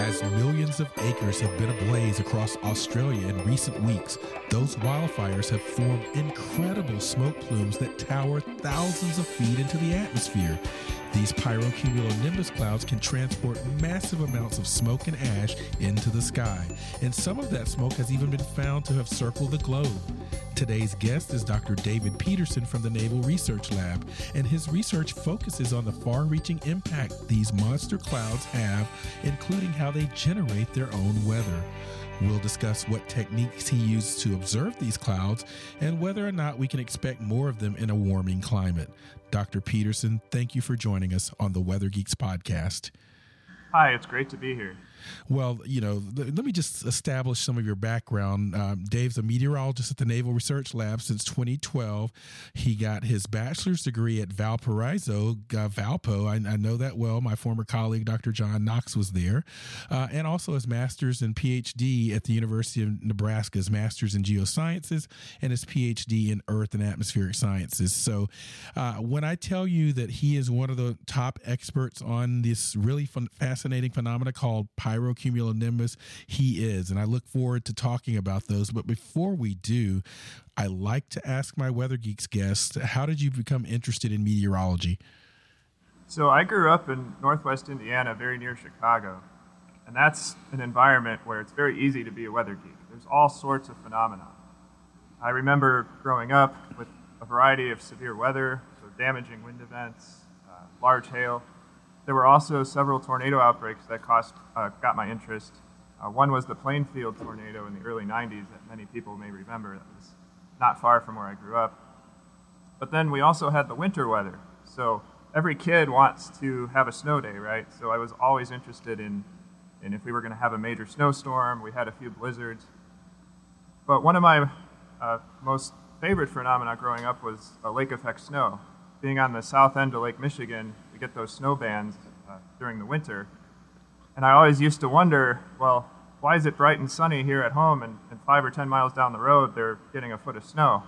As millions of acres have been ablaze across Australia in recent weeks, those wildfires have formed incredible smoke plumes that tower thousands of feet into the atmosphere. These pyrocumulonimbus clouds can transport massive amounts of smoke and ash into the sky, and some of that smoke has even been found to have circled the globe. Today's guest is Dr. David Peterson from the Naval Research Lab, and his research focuses on the far reaching impact these monster clouds have, including how they generate their own weather. We'll discuss what techniques he used to observe these clouds and whether or not we can expect more of them in a warming climate. Dr. Peterson, thank you for joining us on the Weather Geeks podcast. Hi, it's great to be here. Well, you know, th- let me just establish some of your background. Um, Dave's a meteorologist at the Naval Research Lab since 2012. He got his bachelor's degree at Valparaiso, uh, Valpo. I, I, know that well. My former colleague, Dr. John Knox, was there. Uh, and also his master's and PhD at the University of Nebraska, his master's in geosciences and his PhD in earth and atmospheric sciences. So uh, when I tell you that he is one of the top experts on this really fun, fascinating phenomena called pyrocumulonimbus, he is. And I look forward to talking about those. But before we do, I like to ask my Weather Geeks guests how did you become interested in meteorology? So I grew up in northwest Indiana, very near Chicago. And that's an environment where it's very easy to be a weather geek. There's all sorts of phenomena. I remember growing up with a variety of severe weather, so damaging wind events, uh, large hail, there were also several tornado outbreaks that cost, uh, got my interest. Uh, one was the Plainfield tornado in the early 90s that many people may remember. That was not far from where I grew up. But then we also had the winter weather. So every kid wants to have a snow day, right? So I was always interested in, in if we were going to have a major snowstorm. We had a few blizzards. But one of my uh, most favorite phenomena growing up was lake effect snow. Being on the south end of Lake Michigan, get those snow bands uh, during the winter. And I always used to wonder, well, why is it bright and sunny here at home and, and five or 10 miles down the road they're getting a foot of snow?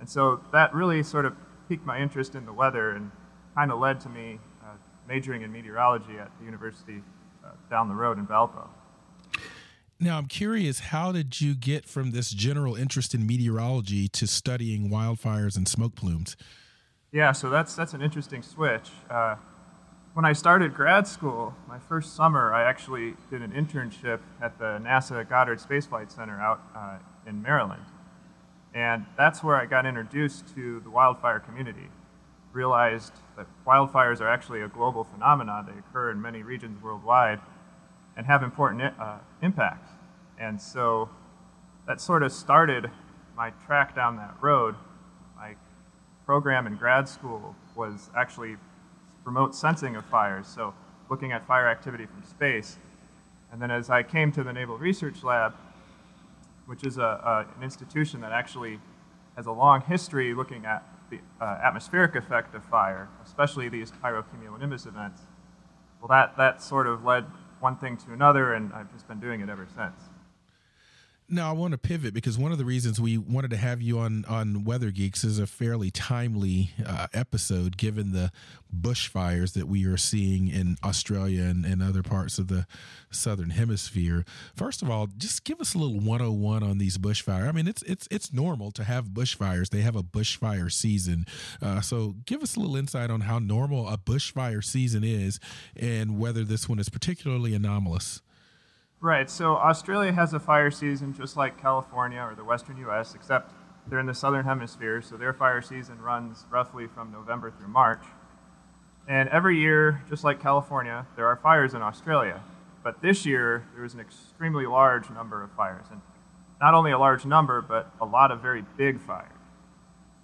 And so that really sort of piqued my interest in the weather and kind of led to me uh, majoring in meteorology at the university uh, down the road in Valpo. Now, I'm curious, how did you get from this general interest in meteorology to studying wildfires and smoke plumes? Yeah, so that's that's an interesting switch. Uh, when I started grad school, my first summer, I actually did an internship at the NASA Goddard Space Flight Center out uh, in Maryland, and that's where I got introduced to the wildfire community. Realized that wildfires are actually a global phenomenon; they occur in many regions worldwide, and have important uh, impacts. And so that sort of started my track down that road program in grad school was actually remote sensing of fires, so looking at fire activity from space. And then as I came to the Naval Research Lab, which is a, a, an institution that actually has a long history looking at the uh, atmospheric effect of fire, especially these pyrocumulonimbus events, well, that, that sort of led one thing to another, and I've just been doing it ever since. Now I want to pivot because one of the reasons we wanted to have you on on Weather Geeks is a fairly timely uh, episode, given the bushfires that we are seeing in Australia and, and other parts of the southern hemisphere. First of all, just give us a little 101 on these bushfires. I mean, it's it's it's normal to have bushfires. They have a bushfire season, uh, so give us a little insight on how normal a bushfire season is, and whether this one is particularly anomalous. Right. So Australia has a fire season just like California or the western U.S., except they're in the southern hemisphere, so their fire season runs roughly from November through March. And every year, just like California, there are fires in Australia. But this year, there was an extremely large number of fires. And not only a large number, but a lot of very big fires.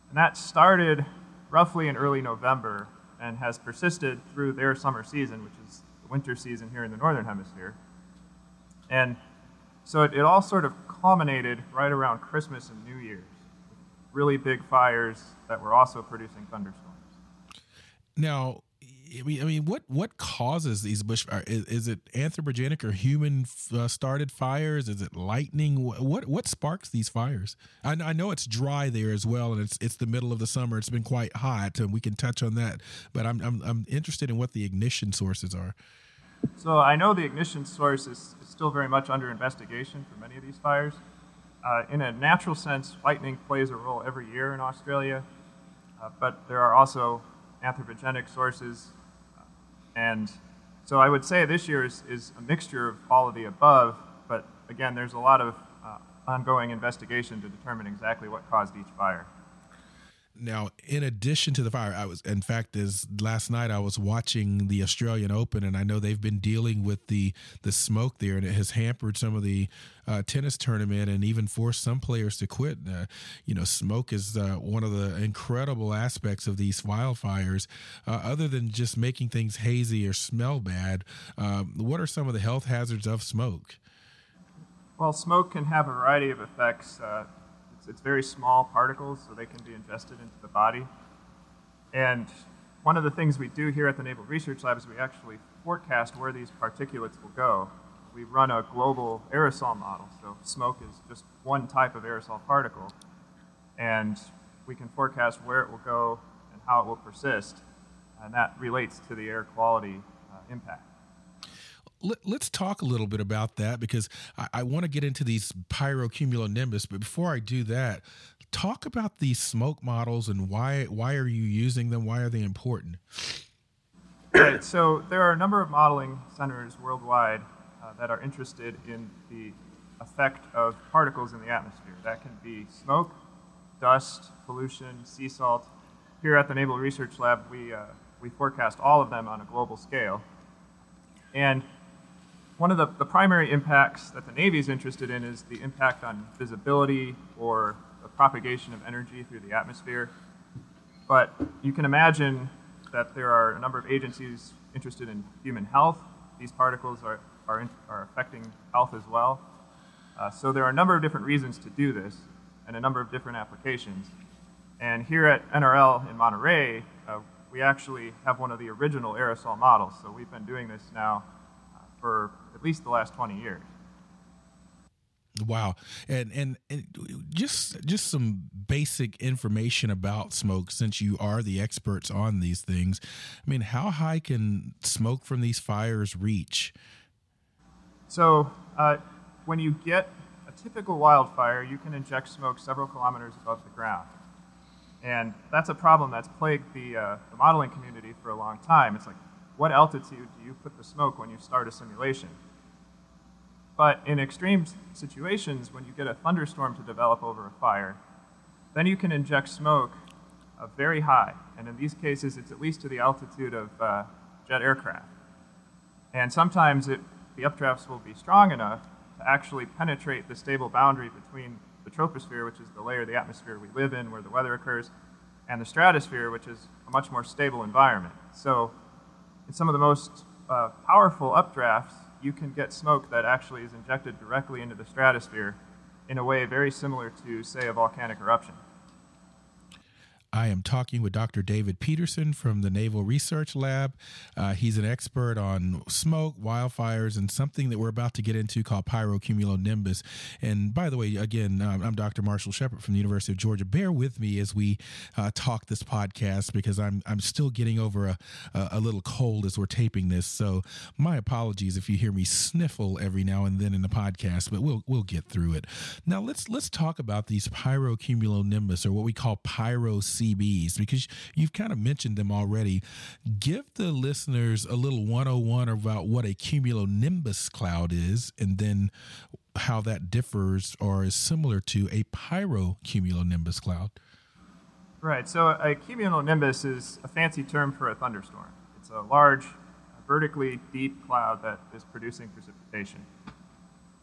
And that started roughly in early November and has persisted through their summer season, which is the winter season here in the northern hemisphere. And so it, it all sort of culminated right around Christmas and New Year's, really big fires that were also producing thunderstorms. Now, I mean, I mean, what what causes these bushfires? Is, is it anthropogenic or human uh, started fires? Is it lightning? What what sparks these fires? I, I, know it's dry there as well, and it's it's the middle of the summer. It's been quite hot, and we can touch on that. But I'm I'm, I'm interested in what the ignition sources are. So I know the ignition source is, is still very much under investigation for many of these fires. Uh, in a natural sense, lightning plays a role every year in Australia, uh, but there are also anthropogenic sources and so I would say this year is, is a mixture of all of the above, but again, there's a lot of uh, ongoing investigation to determine exactly what caused each fire. Now, in addition to the fire, I was, in fact, as last night I was watching the Australian Open, and I know they've been dealing with the the smoke there, and it has hampered some of the uh, tennis tournament, and even forced some players to quit. Uh, you know, smoke is uh, one of the incredible aspects of these wildfires. Uh, other than just making things hazy or smell bad, um, what are some of the health hazards of smoke? Well, smoke can have a variety of effects uh, it's, it's very small particles, so they can be ingested into the body. And one of the things we do here at the Naval Research Lab is we actually forecast where these particulates will go. We run a global aerosol model, so smoke is just one type of aerosol particle, and we can forecast where it will go and how it will persist, and that relates to the air quality uh, impact let, us talk a little bit about that because I, I want to get into these pyrocumulonimbus. But before I do that, talk about these smoke models and why why are you using them? Why are they important? Right. So there are a number of modeling centers worldwide uh, that are interested in the effect of particles in the atmosphere. That can be smoke, dust, pollution, sea salt. Here at the Naval Research Lab, we uh, we forecast all of them on a global scale. And one of the, the primary impacts that the Navy is interested in is the impact on visibility or the propagation of energy through the atmosphere. But you can imagine that there are a number of agencies interested in human health. These particles are, are, in, are affecting health as well. Uh, so there are a number of different reasons to do this and a number of different applications. And here at NRL in Monterey, uh, we actually have one of the original aerosol models. So we've been doing this now for at least the last 20 years. Wow. And, and, and just just some basic information about smoke since you are the experts on these things. I mean, how high can smoke from these fires reach? So, uh, when you get a typical wildfire, you can inject smoke several kilometers above the ground. And that's a problem that's plagued the, uh, the modeling community for a long time. It's like, what altitude do you put the smoke when you start a simulation? But in extreme situations, when you get a thunderstorm to develop over a fire, then you can inject smoke uh, very high. And in these cases, it's at least to the altitude of uh, jet aircraft. And sometimes it, the updrafts will be strong enough to actually penetrate the stable boundary between the troposphere, which is the layer of the atmosphere we live in where the weather occurs, and the stratosphere, which is a much more stable environment. So in some of the most uh, powerful updrafts, you can get smoke that actually is injected directly into the stratosphere in a way very similar to, say, a volcanic eruption. I am talking with Dr. David Peterson from the Naval Research Lab. Uh, he's an expert on smoke, wildfires, and something that we're about to get into called pyrocumulonimbus. And by the way, again, um, I'm Dr. Marshall Shepard from the University of Georgia. Bear with me as we uh, talk this podcast because I'm I'm still getting over a, a little cold as we're taping this. So my apologies if you hear me sniffle every now and then in the podcast, but we'll we'll get through it. Now let's let's talk about these pyrocumulonimbus or what we call pyro CBs because you've kind of mentioned them already. Give the listeners a little 101 about what a cumulonimbus cloud is and then how that differs or is similar to a pyrocumulonimbus cloud. Right. So a cumulonimbus is a fancy term for a thunderstorm. It's a large, vertically deep cloud that is producing precipitation.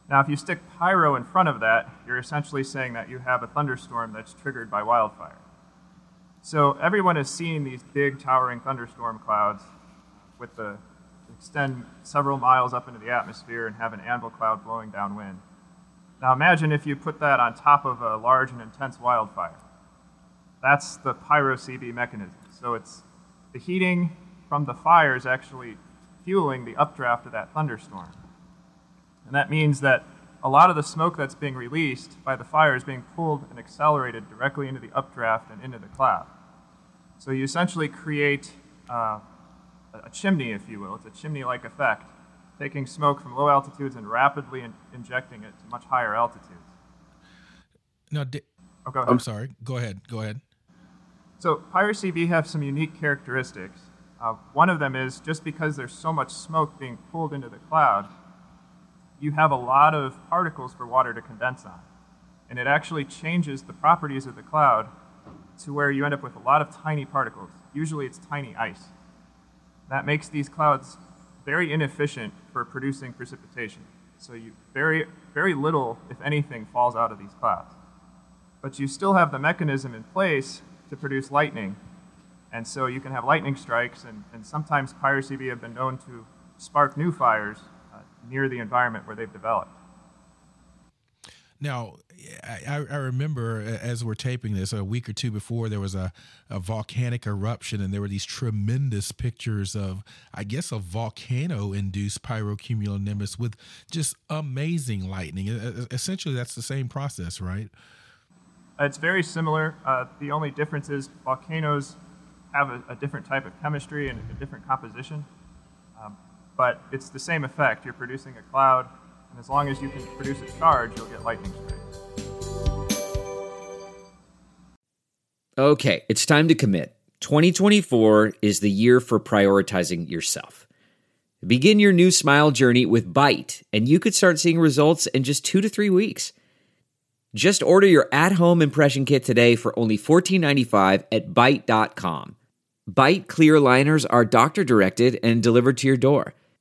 Now, if you stick pyro in front of that, you're essentially saying that you have a thunderstorm that's triggered by wildfire. So everyone has seen these big towering thunderstorm clouds with the extend several miles up into the atmosphere and have an anvil cloud blowing downwind. Now imagine if you put that on top of a large and intense wildfire. That's the pyro-CB mechanism. So it's the heating from the fire is actually fueling the updraft of that thunderstorm. And that means that a lot of the smoke that's being released by the fire is being pulled and accelerated directly into the updraft and into the cloud. So you essentially create uh, a chimney, if you will. It's a chimney like effect, taking smoke from low altitudes and rapidly in- injecting it to much higher altitudes. Now, di- oh, go ahead. I'm sorry. Go ahead. Go ahead. So pyro-CB have some unique characteristics. Uh, one of them is just because there's so much smoke being pulled into the cloud, you have a lot of particles for water to condense on. And it actually changes the properties of the cloud to where you end up with a lot of tiny particles. Usually it's tiny ice. That makes these clouds very inefficient for producing precipitation. So you very, very little, if anything, falls out of these clouds. But you still have the mechanism in place to produce lightning. And so you can have lightning strikes, and, and sometimes pyro-CB have been known to spark new fires near the environment where they've developed. Now, I, I, remember as we're taping this a week or two before there was a, a volcanic eruption and there were these tremendous pictures of I guess a volcano induced pyrocumulonimbus with just amazing lightning. Essentially, that's the same process, right? It's very similar. Uh, the only difference is volcanoes have a, a, different type of chemistry and a different composition, but it's the same effect. You're producing a cloud, and as long as you can produce a charge, you'll get lightning strikes. Okay, it's time to commit. 2024 is the year for prioritizing yourself. Begin your new smile journey with Byte, and you could start seeing results in just two to three weeks. Just order your at home impression kit today for only $14.95 at Byte.com. Byte clear liners are doctor directed and delivered to your door.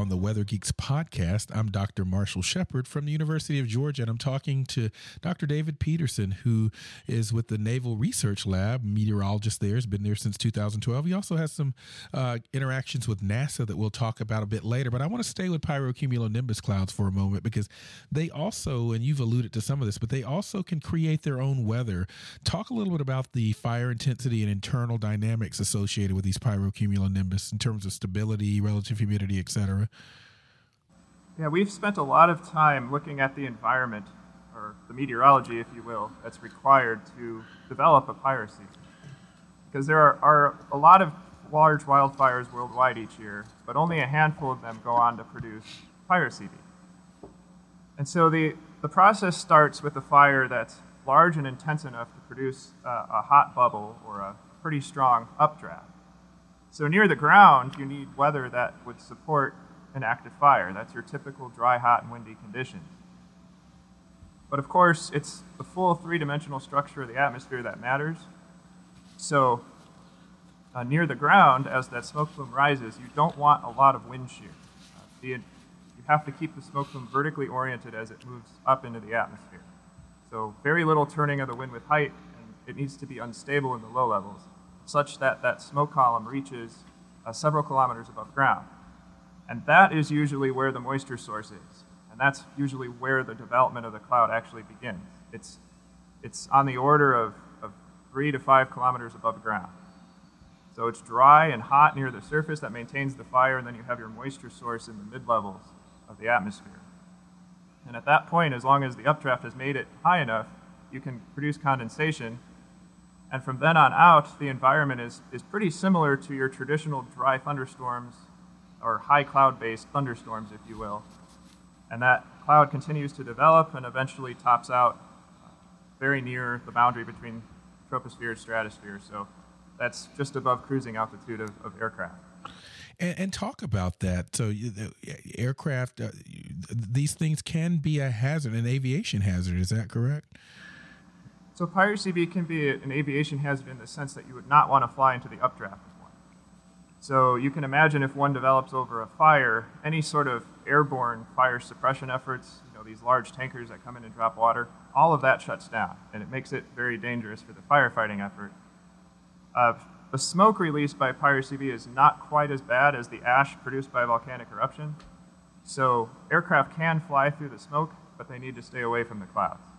On the Weather Geeks podcast. I'm Dr. Marshall Shepard from the University of Georgia, and I'm talking to Dr. David Peterson, who is with the Naval Research Lab, meteorologist there, has been there since 2012. He also has some uh, interactions with NASA that we'll talk about a bit later. But I want to stay with pyrocumulonimbus clouds for a moment because they also, and you've alluded to some of this, but they also can create their own weather. Talk a little bit about the fire intensity and internal dynamics associated with these pyrocumulonimbus in terms of stability, relative humidity, etc. Yeah, we've spent a lot of time looking at the environment, or the meteorology, if you will, that's required to develop a pyro-CB. Because there are, are a lot of large wildfires worldwide each year, but only a handful of them go on to produce pyro-CB. And so the, the process starts with a fire that's large and intense enough to produce uh, a hot bubble or a pretty strong updraft. So near the ground, you need weather that would support an active fire. That's your typical dry, hot, and windy conditions. But of course, it's the full three-dimensional structure of the atmosphere that matters. So uh, near the ground, as that smoke plume rises, you don't want a lot of wind shear. Uh, the, you have to keep the smoke plume vertically oriented as it moves up into the atmosphere. So very little turning of the wind with height, and it needs to be unstable in the low levels such that that smoke column reaches uh, several kilometers above ground. And that is usually where the moisture source is. And that's usually where the development of the cloud actually begins. It's, it's on the order of, of three to five kilometers above ground. So it's dry and hot near the surface that maintains the fire, and then you have your moisture source in the mid levels of the atmosphere. And at that point, as long as the updraft has made it high enough, you can produce condensation and from then on out, the environment is, is pretty similar to your traditional dry thunderstorms or high cloud based thunderstorms, if you will. And that cloud continues to develop and eventually tops out very near the boundary between troposphere and stratosphere. So that's just above cruising altitude of, of aircraft. And, and talk about that. So, the aircraft, uh, these things can be a hazard, an aviation hazard. Is that correct? So, pyro-CB can be an aviation hazard in the sense that you would not want to fly into the updraft. So, you can imagine if one develops over a fire, any sort of airborne fire suppression efforts, you know, these large tankers that come in and drop water, all of that shuts down, and it makes it very dangerous for the firefighting effort. Uh, the smoke released by Pyro-CB is not quite as bad as the ash produced by volcanic eruption. So aircraft can fly through the smoke, but they need to stay away from the clouds.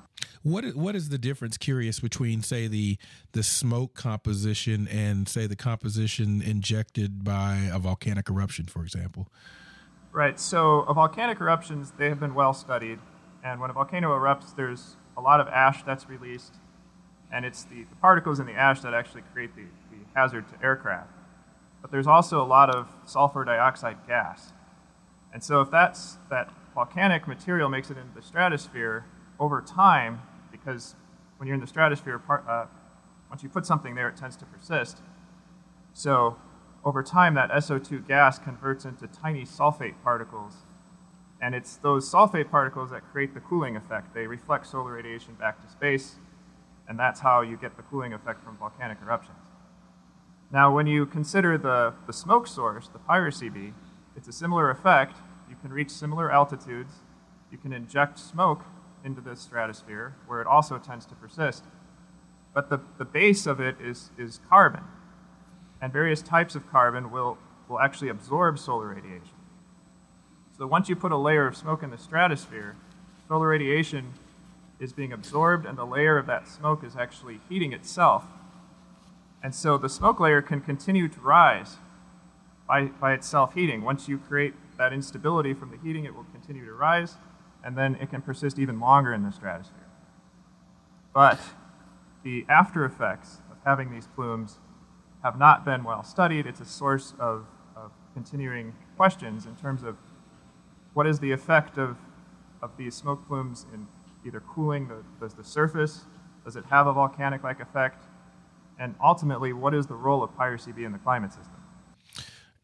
What what is the difference? Curious between say the the smoke composition and say the composition injected by a volcanic eruption, for example. Right. So a volcanic eruptions they have been well studied, and when a volcano erupts, there's a lot of ash that's released, and it's the, the particles in the ash that actually create the, hazard to aircraft. But there's also a lot of sulfur dioxide gas. And so if that's, that volcanic material makes it into the stratosphere, over time, because when you're in the stratosphere, part, uh, once you put something there, it tends to persist. So over time, that SO2 gas converts into tiny sulfate particles. And it's those sulfate particles that create the cooling effect. They reflect solar radiation back to space, and that's how you get the cooling effect from volcanic eruptions. Now, when you consider the, the smoke source, the pyro-CB, it's a similar effect. You can reach similar altitudes. You can inject smoke into the stratosphere, where it also tends to persist. But the, the base of it is, is carbon. And various types of carbon will, will actually absorb solar radiation. So once you put a layer of smoke in the stratosphere, solar radiation is being absorbed, and the layer of that smoke is actually heating itself and so the smoke layer can continue to rise by, by itself heating. Once you create that instability from the heating, it will continue to rise, and then it can persist even longer in the stratosphere. But the after effects of having these plumes have not been well studied. It's a source of, of continuing questions in terms of what is the effect of, of these smoke plumes in either cooling the, the, the surface? Does it have a volcanic like effect? and ultimately, what is the role of pyro-CB in the climate system?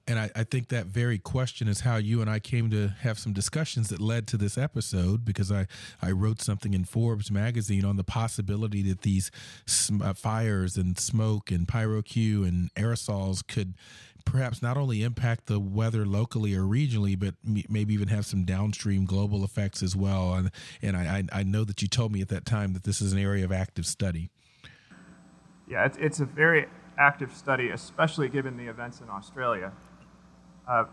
And I, I, think that very question is how you and I came to have some discussions that led to this episode because I, I wrote something in Forbes magazine on the possibility that these sm- uh, fires and smoke and pyrocue and aerosols could perhaps not only impact the weather locally or regionally, but m- maybe even have some downstream global effects as well. And, and I, I know that you told me at that time that this is an area of active study. Yeah, it's, it's a very active study, especially given the events in Australia. Uh,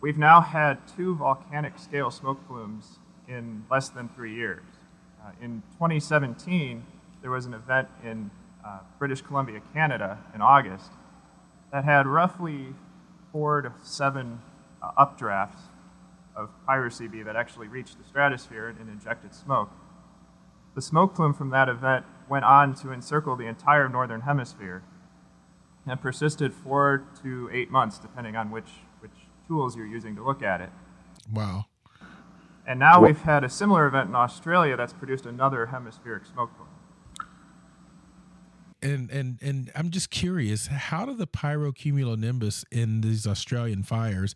we've now had two volcanic scale smoke plumes in less than three years. Uh, in 2017, there was an event in uh, British Columbia, Canada, in August that had roughly four to seven uh, updrafts of pyro-CB that actually reached the stratosphere and injected smoke. The smoke plume from that event went on to encircle the entire northern hemisphere and persisted four to eight months, depending on which tools you're using to look at it. Wow. And now we've had a similar event in Australia that's produced another hemispheric smoke plume. And, and and I'm just curious, how do the pyrocumulonimbus in these Australian fires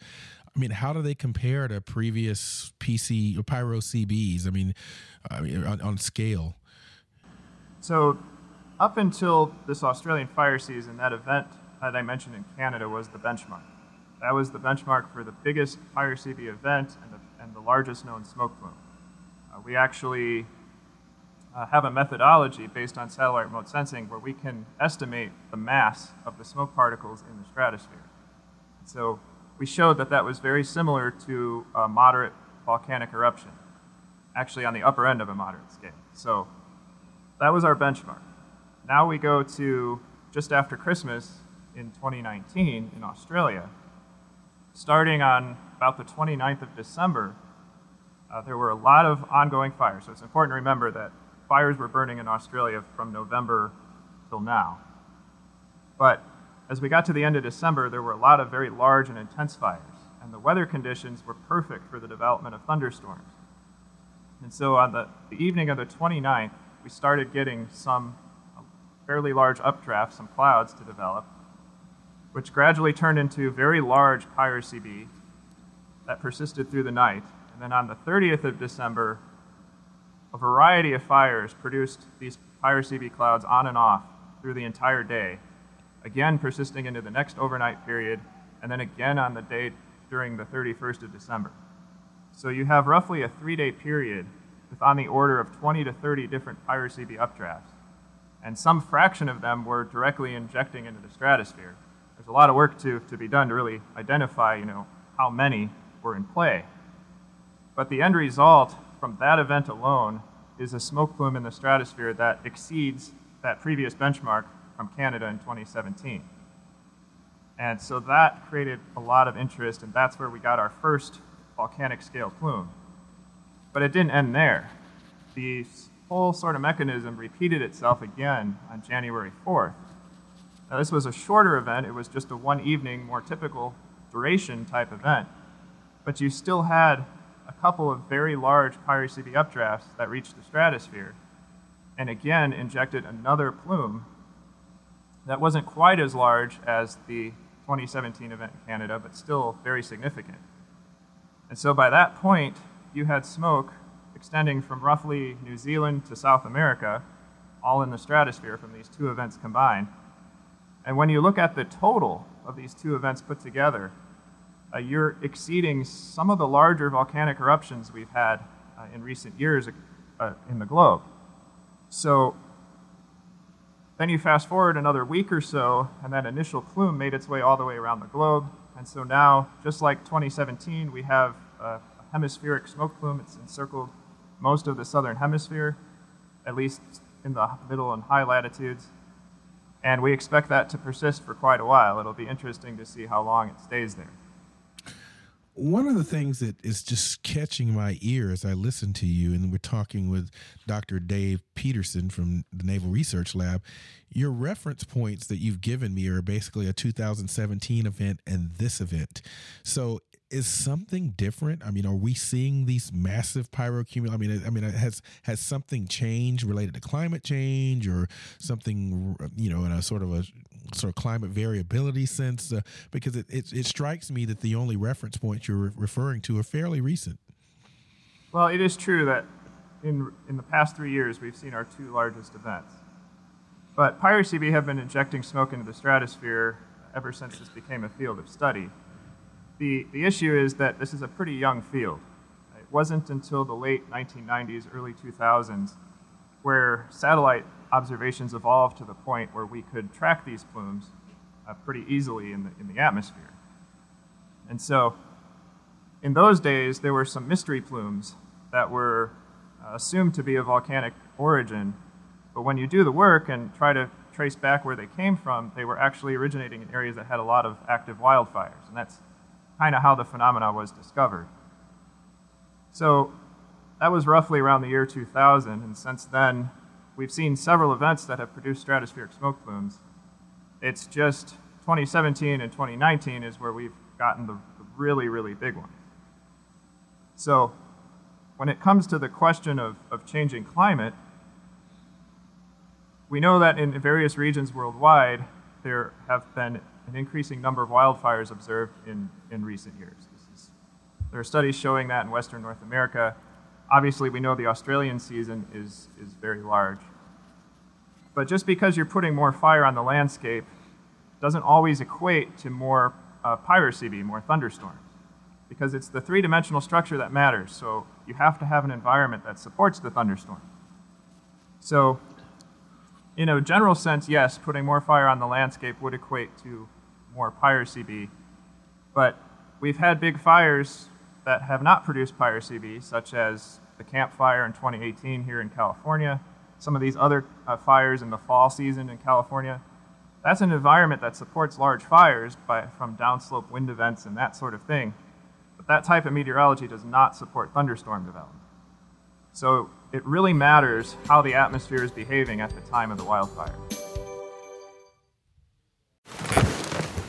I mean, how do they compare to previous PC or Pyro CBs? I mean, I mean on, on scale. So, up until this Australian fire season, that event that I mentioned in Canada was the benchmark. That was the benchmark for the biggest fire CB event and the, and the largest known smoke plume. Uh, we actually uh, have a methodology based on satellite remote sensing where we can estimate the mass of the smoke particles in the stratosphere. So we showed that that was very similar to a moderate volcanic eruption, actually on the upper end of a moderate scale. So that was our benchmark. Now we go to just after Christmas in 2019 in Australia. Starting on about the 29th of December, uh, there were a lot of ongoing fires. So it's important to remember that fires were burning in Australia from November till now. But as we got to the end of December, there were a lot of very large and intense fires, and the weather conditions were perfect for the development of thunderstorms. And so on the, the evening of the 29th, we started getting some fairly large updrafts, some clouds to develop. Which gradually turned into very large Pyro-CB that persisted through the night. And then on the 30th of December, a variety of fires produced these Pyro-CB clouds on and off through the entire day, again persisting into the next overnight period, and then again on the day during the 31st of December. So you have roughly a three-day period with on the order of 20 to 30 different Pyro-CB updrafts. And some fraction of them were directly injecting into the stratosphere. There's a lot of work to, to be done to really identify, you know, how many were in play. But the end result from that event alone is a smoke plume in the stratosphere that exceeds that previous benchmark from Canada in 2017. And so that created a lot of interest, and that's where we got our first volcanic scale plume. But it didn't end there. The whole sort of mechanism repeated itself again on January 4th. Now, this was a shorter event, it was just a one evening, more typical duration type event. But you still had a couple of very large Pyro-CB updrafts that reached the stratosphere, and again injected another plume that wasn't quite as large as the 2017 event in Canada, but still very significant. And so by that point, you had smoke extending from roughly New Zealand to South America, all in the stratosphere from these two events combined. And when you look at the total of these two events put together, uh, you're exceeding some of the larger volcanic eruptions we've had uh, in recent years uh, in the globe. So then you fast forward another week or so, and that initial plume made its way all the way around the globe. And so now, just like 2017, we have a hemispheric smoke plume. It's encircled most of the southern hemisphere, at least in the middle and high latitudes. And we expect that to persist for quite a while. It'll be interesting to see how long it stays there one of the things that is just catching my ear as I listen to you, and we're talking with Dr. Dave Peterson from the Naval Research Lab, your reference points that you've given me are basically a 2017 event and this event. So is something different? I mean, are we seeing these massive pyrocumuli? I mean, I mean, has has something changed related to climate change or something, you know, in a sort of a sort of climate variability sense? Uh, because it, it, it strikes me that the only reference points you're referring to are fairly recent. Well, it is true that in in the past three years we've seen our two largest events, but Pyro-CB have been injecting smoke into the stratosphere ever since this became a field of study the, the issue is that this is a pretty young field. It wasn't until the late 1990s, early 2000s, where satellite observations evolved to the point where we could track these plumes uh, pretty easily in the, in the atmosphere. And so, in those days, there were some mystery plumes that were uh, assumed to be of volcanic origin, but when you do the work and try to trace back where they came from, they were actually originating in areas that had a lot of active wildfires. And that's kind of how the phenomena was discovered. So that was roughly around the year 2000, and since then, we've seen several events that have produced stratospheric smoke plumes. It's just 2017 and 2019 is where we've gotten the, really, really big ones. So when it comes to the question of, of changing climate, we know that in various regions worldwide, there have been an increasing number of wildfires observed in, in recent years. Is, there are studies showing that in Western North America. Obviously, we know the Australian season is, is very large. But just because you're putting more fire on the landscape doesn't always equate to more uh, Pyro-CB, more thunderstorms, because it's the three dimensional structure that matters. So you have to have an environment that supports the thunderstorm. So, in a general sense, yes, putting more fire on the landscape would equate to more Pyro-CB. But we've had big fires that have not produced Pyro-CB, such as the Camp Fire in 2018 here in California, some of these other uh, fires in the fall season in California. That's an environment that supports large fires by, from downslope wind events and that sort of thing. But that type of meteorology does not support thunderstorm development. So it really matters how the atmosphere is behaving at the time of the wildfire.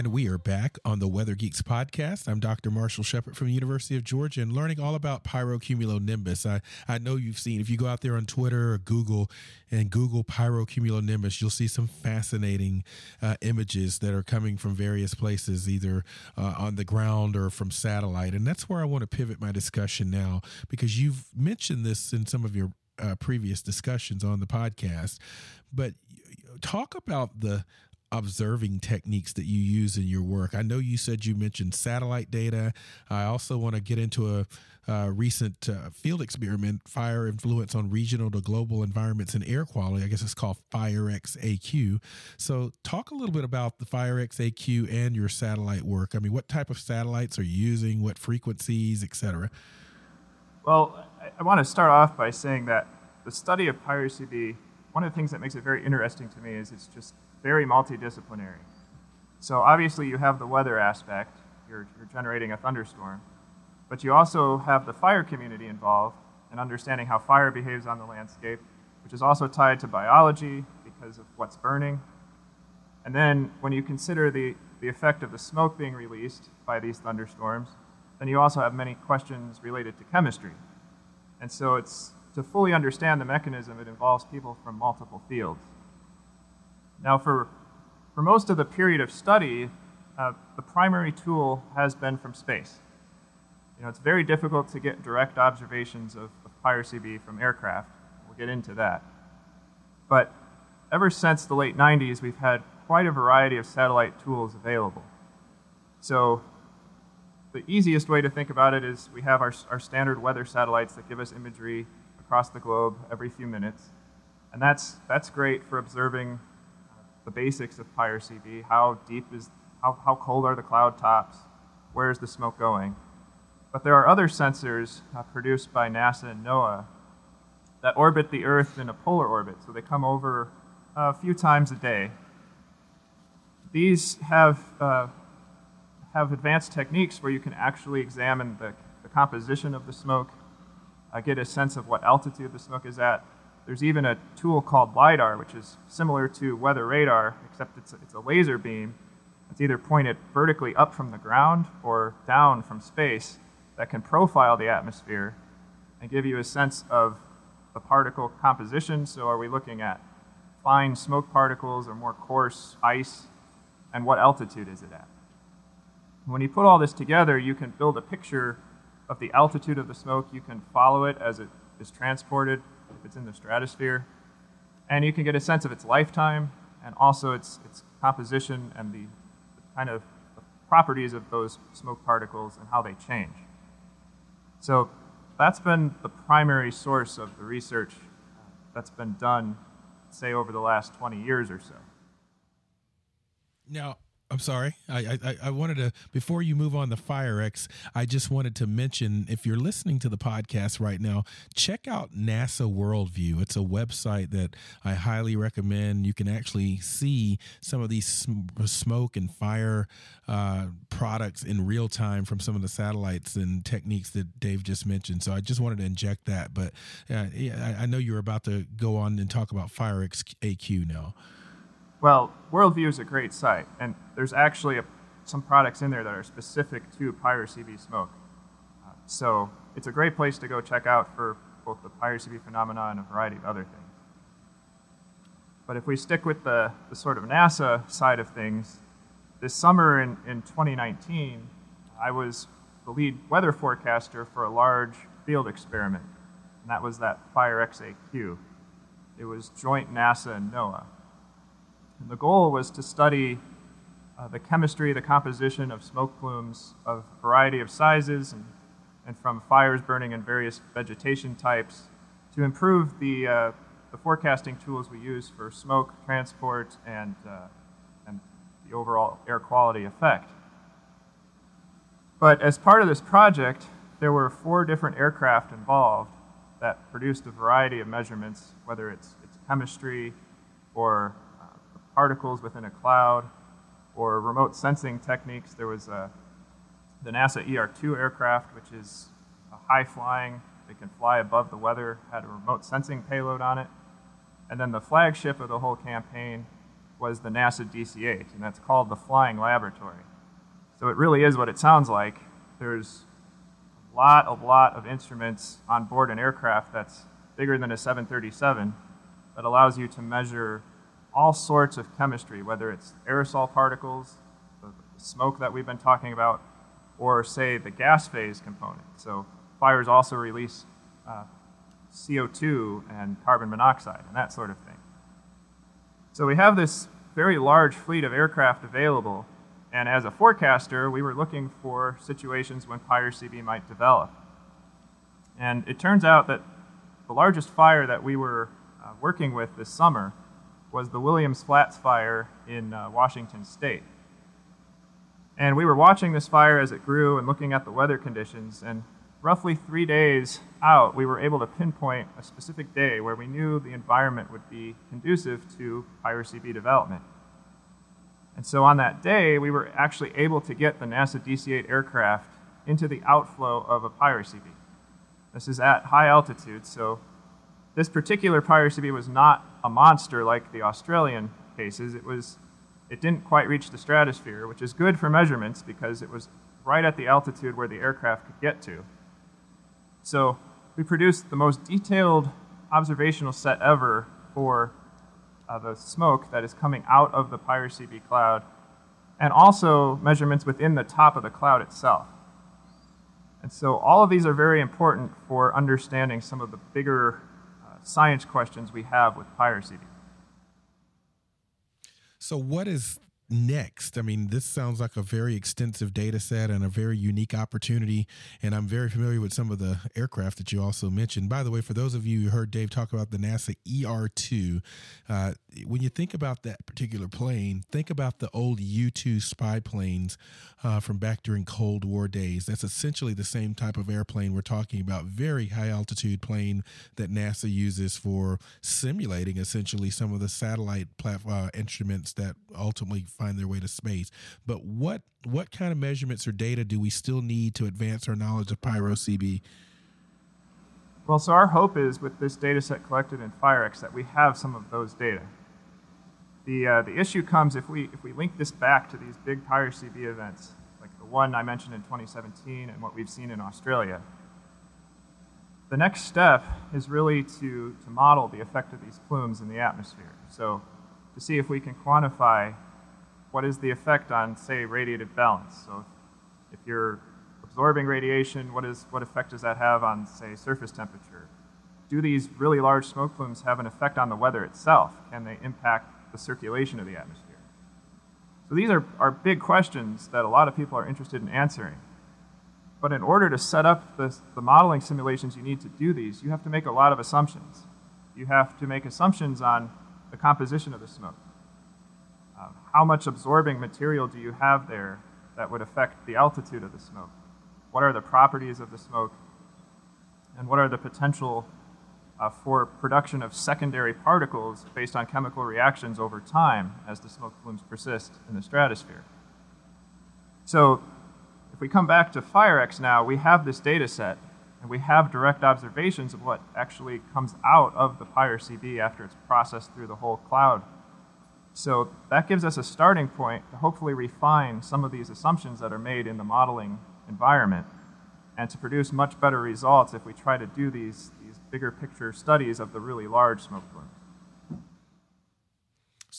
And we are back on the Weather Geeks podcast. I'm Dr. Marshall Shepard from the University of Georgia and learning all about pyrocumulonimbus. I, I know you've seen, if you go out there on Twitter or Google and Google pyrocumulonimbus, you'll see some fascinating uh, images that are coming from various places, either uh, on the ground or from satellite. And that's where I want to pivot my discussion now because you've mentioned this in some of your uh, previous discussions on the podcast. But talk about the observing techniques that you use in your work. I know you said you mentioned satellite data. I also want to get into a, a recent uh, field experiment, fire influence on regional to global environments and air quality. I guess it's called FireX AQ. So, talk a little bit about the FireX AQ and your satellite work. I mean, what type of satellites are you using? What frequencies, etc. Well, I, I want to start off by saying that the study of pyro-CB one of the things that makes it very interesting to me is it's just very multidisciplinary. So obviously you have the weather aspect, you're, you're generating a thunderstorm, but you also have the fire community involved in understanding how fire behaves on the landscape, which is also tied to biology because of what's burning. And then when you consider the, the effect of the smoke being released by these thunderstorms, then you also have many questions related to chemistry. And so it's to fully understand the mechanism, it involves people from multiple fields. Now, for, for most of the period of study, uh, the primary tool has been from space. You know, it's very difficult to get direct observations of, of pyro-CB from aircraft. We'll get into that. But ever since the late 90s, we've had quite a variety of satellite tools available. So the easiest way to think about it is we have our, our standard weather satellites that give us imagery across the globe every few minutes. And that's, that's great for observing the basics of bee. How deep is, how, how cold are the cloud tops? Where is the smoke going? But there are other sensors uh, produced by NASA and NOAA that orbit the Earth in a polar orbit. So they come over a few times a day. These have, uh, have advanced techniques where you can actually examine the, the composition of the smoke, uh, get a sense of what altitude the smoke is at, there's even a tool called LIDAR, which is similar to weather radar, except it's a, it's a laser beam. It's either pointed vertically up from the ground or down from space that can profile the atmosphere and give you a sense of the particle composition. So, are we looking at fine smoke particles or more coarse ice? And what altitude is it at? When you put all this together, you can build a picture of the altitude of the smoke. You can follow it as it is transported if it's in the stratosphere. And you can get a sense of its lifetime and also its, its composition and the, kind of properties of those smoke particles and how they change. So that's been the primary source of the research uh, that's been done, say, over the last 20 years or so. Now, I'm sorry. I, I, I wanted to before you move on the FireX, I just wanted to mention if you're listening to the podcast right now, check out NASA Worldview. It's a website that I highly recommend. You can actually see some of these smoke and fire uh, products in real time from some of the satellites and techniques that Dave just mentioned. So I just wanted to inject that. But uh, I, I know you're about to go on and talk about FireX AQ now. Well, Worldview is a great site, and there's actually a, some products in there that are specific to bee smoke. Uh, so it's a great place to go check out for both the bee phenomena and a variety of other things. But if we stick with the, the sort of NASA side of things, this summer in, in 2019, I was the lead weather forecaster for a large field experiment, and that was that FireX-AQ. It was joint NASA and NOAA. And the goal was to study uh, the chemistry, the composition of smoke plumes of a variety of sizes and, and from fires burning in various vegetation types to improve the, uh, the forecasting tools we use for smoke transport and, uh, and the overall air quality effect. But as part of this project, there were four different aircraft involved that produced a variety of measurements, whether it's, it's chemistry or particles within a cloud or remote sensing techniques. There was uh, the NASA ER-2 aircraft, which is a high flying, they can fly above the weather, had a remote sensing payload on it. And then the flagship of the whole campaign was the NASA DC-8, and that's called the Flying Laboratory. So it really is what it sounds like. There's a lot, a lot of instruments on board an aircraft that's bigger than a 737 that allows you to measure all sorts of chemistry, whether it's aerosol particles, the smoke that we've been talking about, or say the gas phase component. So fires also release uh, CO2 and carbon monoxide and that sort of thing. So we have this very large fleet of aircraft available, and as a forecaster, we were looking for situations when pyro-CB might develop. And it turns out that the largest fire that we were uh, working with this summer was the Williams Flats fire in uh, Washington state. And we were watching this fire as it grew and looking at the weather conditions. And roughly three days out, we were able to pinpoint a specific day where we knew the environment would be conducive to pyro-CB development. And so on that day, we were actually able to get the NASA DC-8 aircraft into the outflow of a pyro-CB. This is at high altitude, so this particular pyro-CB was not a monster like the Australian cases. It was, it didn't quite reach the stratosphere, which is good for measurements because it was right at the altitude where the aircraft could get to. So we produced the most detailed observational set ever for uh, the smoke that is coming out of the pyro-CB cloud, and also measurements within the top of the cloud itself. And so all of these are very important for understanding some of the bigger science questions we have with pyro-CB. So, what is next? I mean, this sounds like a very extensive data set and a very unique opportunity. And I'm very familiar with some of the aircraft that you also mentioned. By the way, for those of you who heard Dave talk about the NASA ER 2, uh, when you think about that particular plane, think about the old U 2 spy planes uh, from back during Cold War days. That's essentially the same type of airplane we're talking about. Very high altitude plane that NASA uses for simulating essentially some of the satellite uh, instruments that ultimately find their way to space. But what what kind of measurements or data do we still need to advance our knowledge of pyro-CB? Well, so our hope is with this data set collected in FIREX that we have some of those data. The, uh, the issue comes if we, if we link this back to these big pyro-CB events, like the one I mentioned in 2017 and what we've seen in Australia. The next step is really to, to model the effect of these plumes in the atmosphere. So to see if we can quantify what is the effect on, say, radiative balance. So if you're absorbing radiation, what, is, what effect does that have on, say, surface temperature? Do these really large smoke plumes have an effect on the weather itself? Can they impact the circulation of the atmosphere? So these are, are big questions that a lot of people are interested in answering. But in order to set up the, the modeling simulations you need to do these, you have to make a lot of assumptions. You have to make assumptions on the composition of the smoke. Um, how much absorbing material do you have there that would affect the altitude of the smoke? What are the properties of the smoke? And what are the potential uh, for production of secondary particles based on chemical reactions over time as the smoke plumes persist in the stratosphere? So if we come back to FIREX now, we have this data set and we have direct observations of what actually comes out of the pyro-CB after it's processed through the whole cloud so that gives us a starting point to hopefully refine some of these assumptions that are made in the modeling environment and to produce much better results if we try to do these, these bigger picture studies of the really large smoke plumes.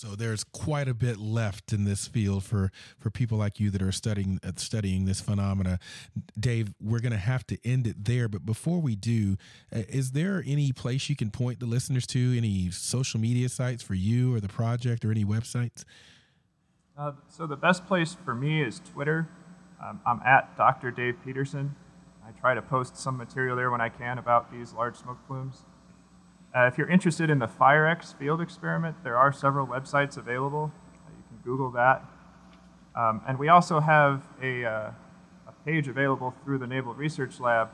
So there's quite a bit left in this field for for people like you that are studying uh, studying this phenomena. Dave, we're going to have to end it there, but before we do, uh, is there any place you can point the listeners to, any social media sites for you or the project or any websites? Uh, so the best place for me is Twitter. Um, I'm at Dr. Dave Peterson. I try to post some material there when I can about these large smoke plumes. Uh, if you're interested in the FIREX field experiment, there are several websites available. Uh, you can Google that. Um, and we also have a, uh, a, page available through the Naval Research Lab,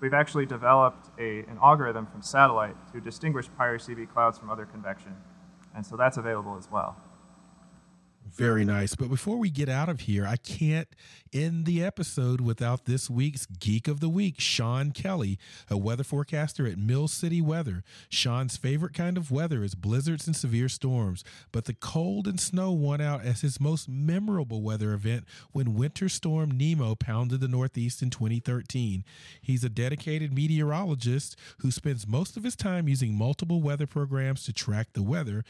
we've actually developed a, an algorithm from satellite to distinguish pyro-CB clouds from other convection. And so that's available as well. Very nice. But before we get out of here, I can't end the episode without this week's Geek of the Week, Shawn Kelly, a weather forecaster at Mill City Weather. Shawn's favorite kind of weather is blizzards and severe storms, but the cold and snow won out as his most memorable weather event when Winter Storm Nemo pounded the Northeast in 2013. He's a dedicated meteorologist who spends most of his time using multiple weather programs to track the weather,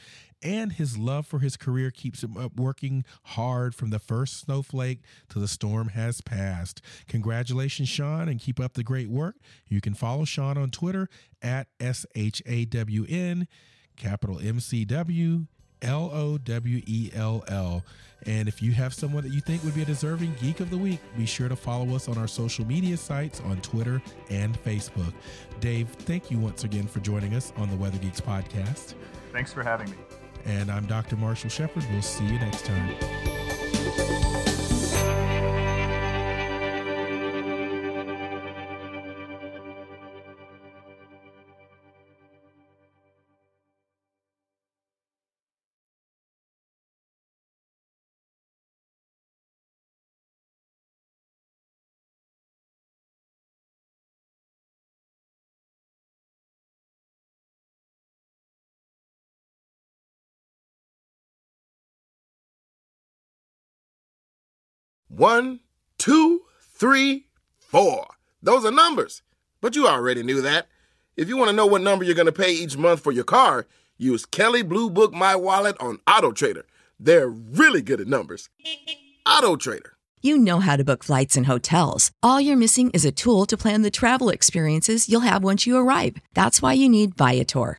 and his love for his career keeps him up working hard from the first snowflake to the storm has passed. Congratulations, Shawn, and keep up the great work. You can follow Shawn on Twitter at S H A W N, capital M C W. L O W E L L. And if you have someone that you think would be a deserving Geek of the Week, be sure to follow us on our social media sites on Twitter and Facebook. Dave, thank you once again for joining us on the Weather Geeks podcast. Thanks for having me. And I'm Dr. Marshall Shepard. We'll see you next time. One, two, three, four. Those are numbers. But you already knew that. If you want to know what number you're going to pay each month for your car, use Kelley Blue Book My Wallet on Auto Trader. They're really good at numbers. Auto Trader. You know how to book flights and hotels. All you're missing is a tool to plan the travel experiences you'll have once you arrive. That's why you need Viator.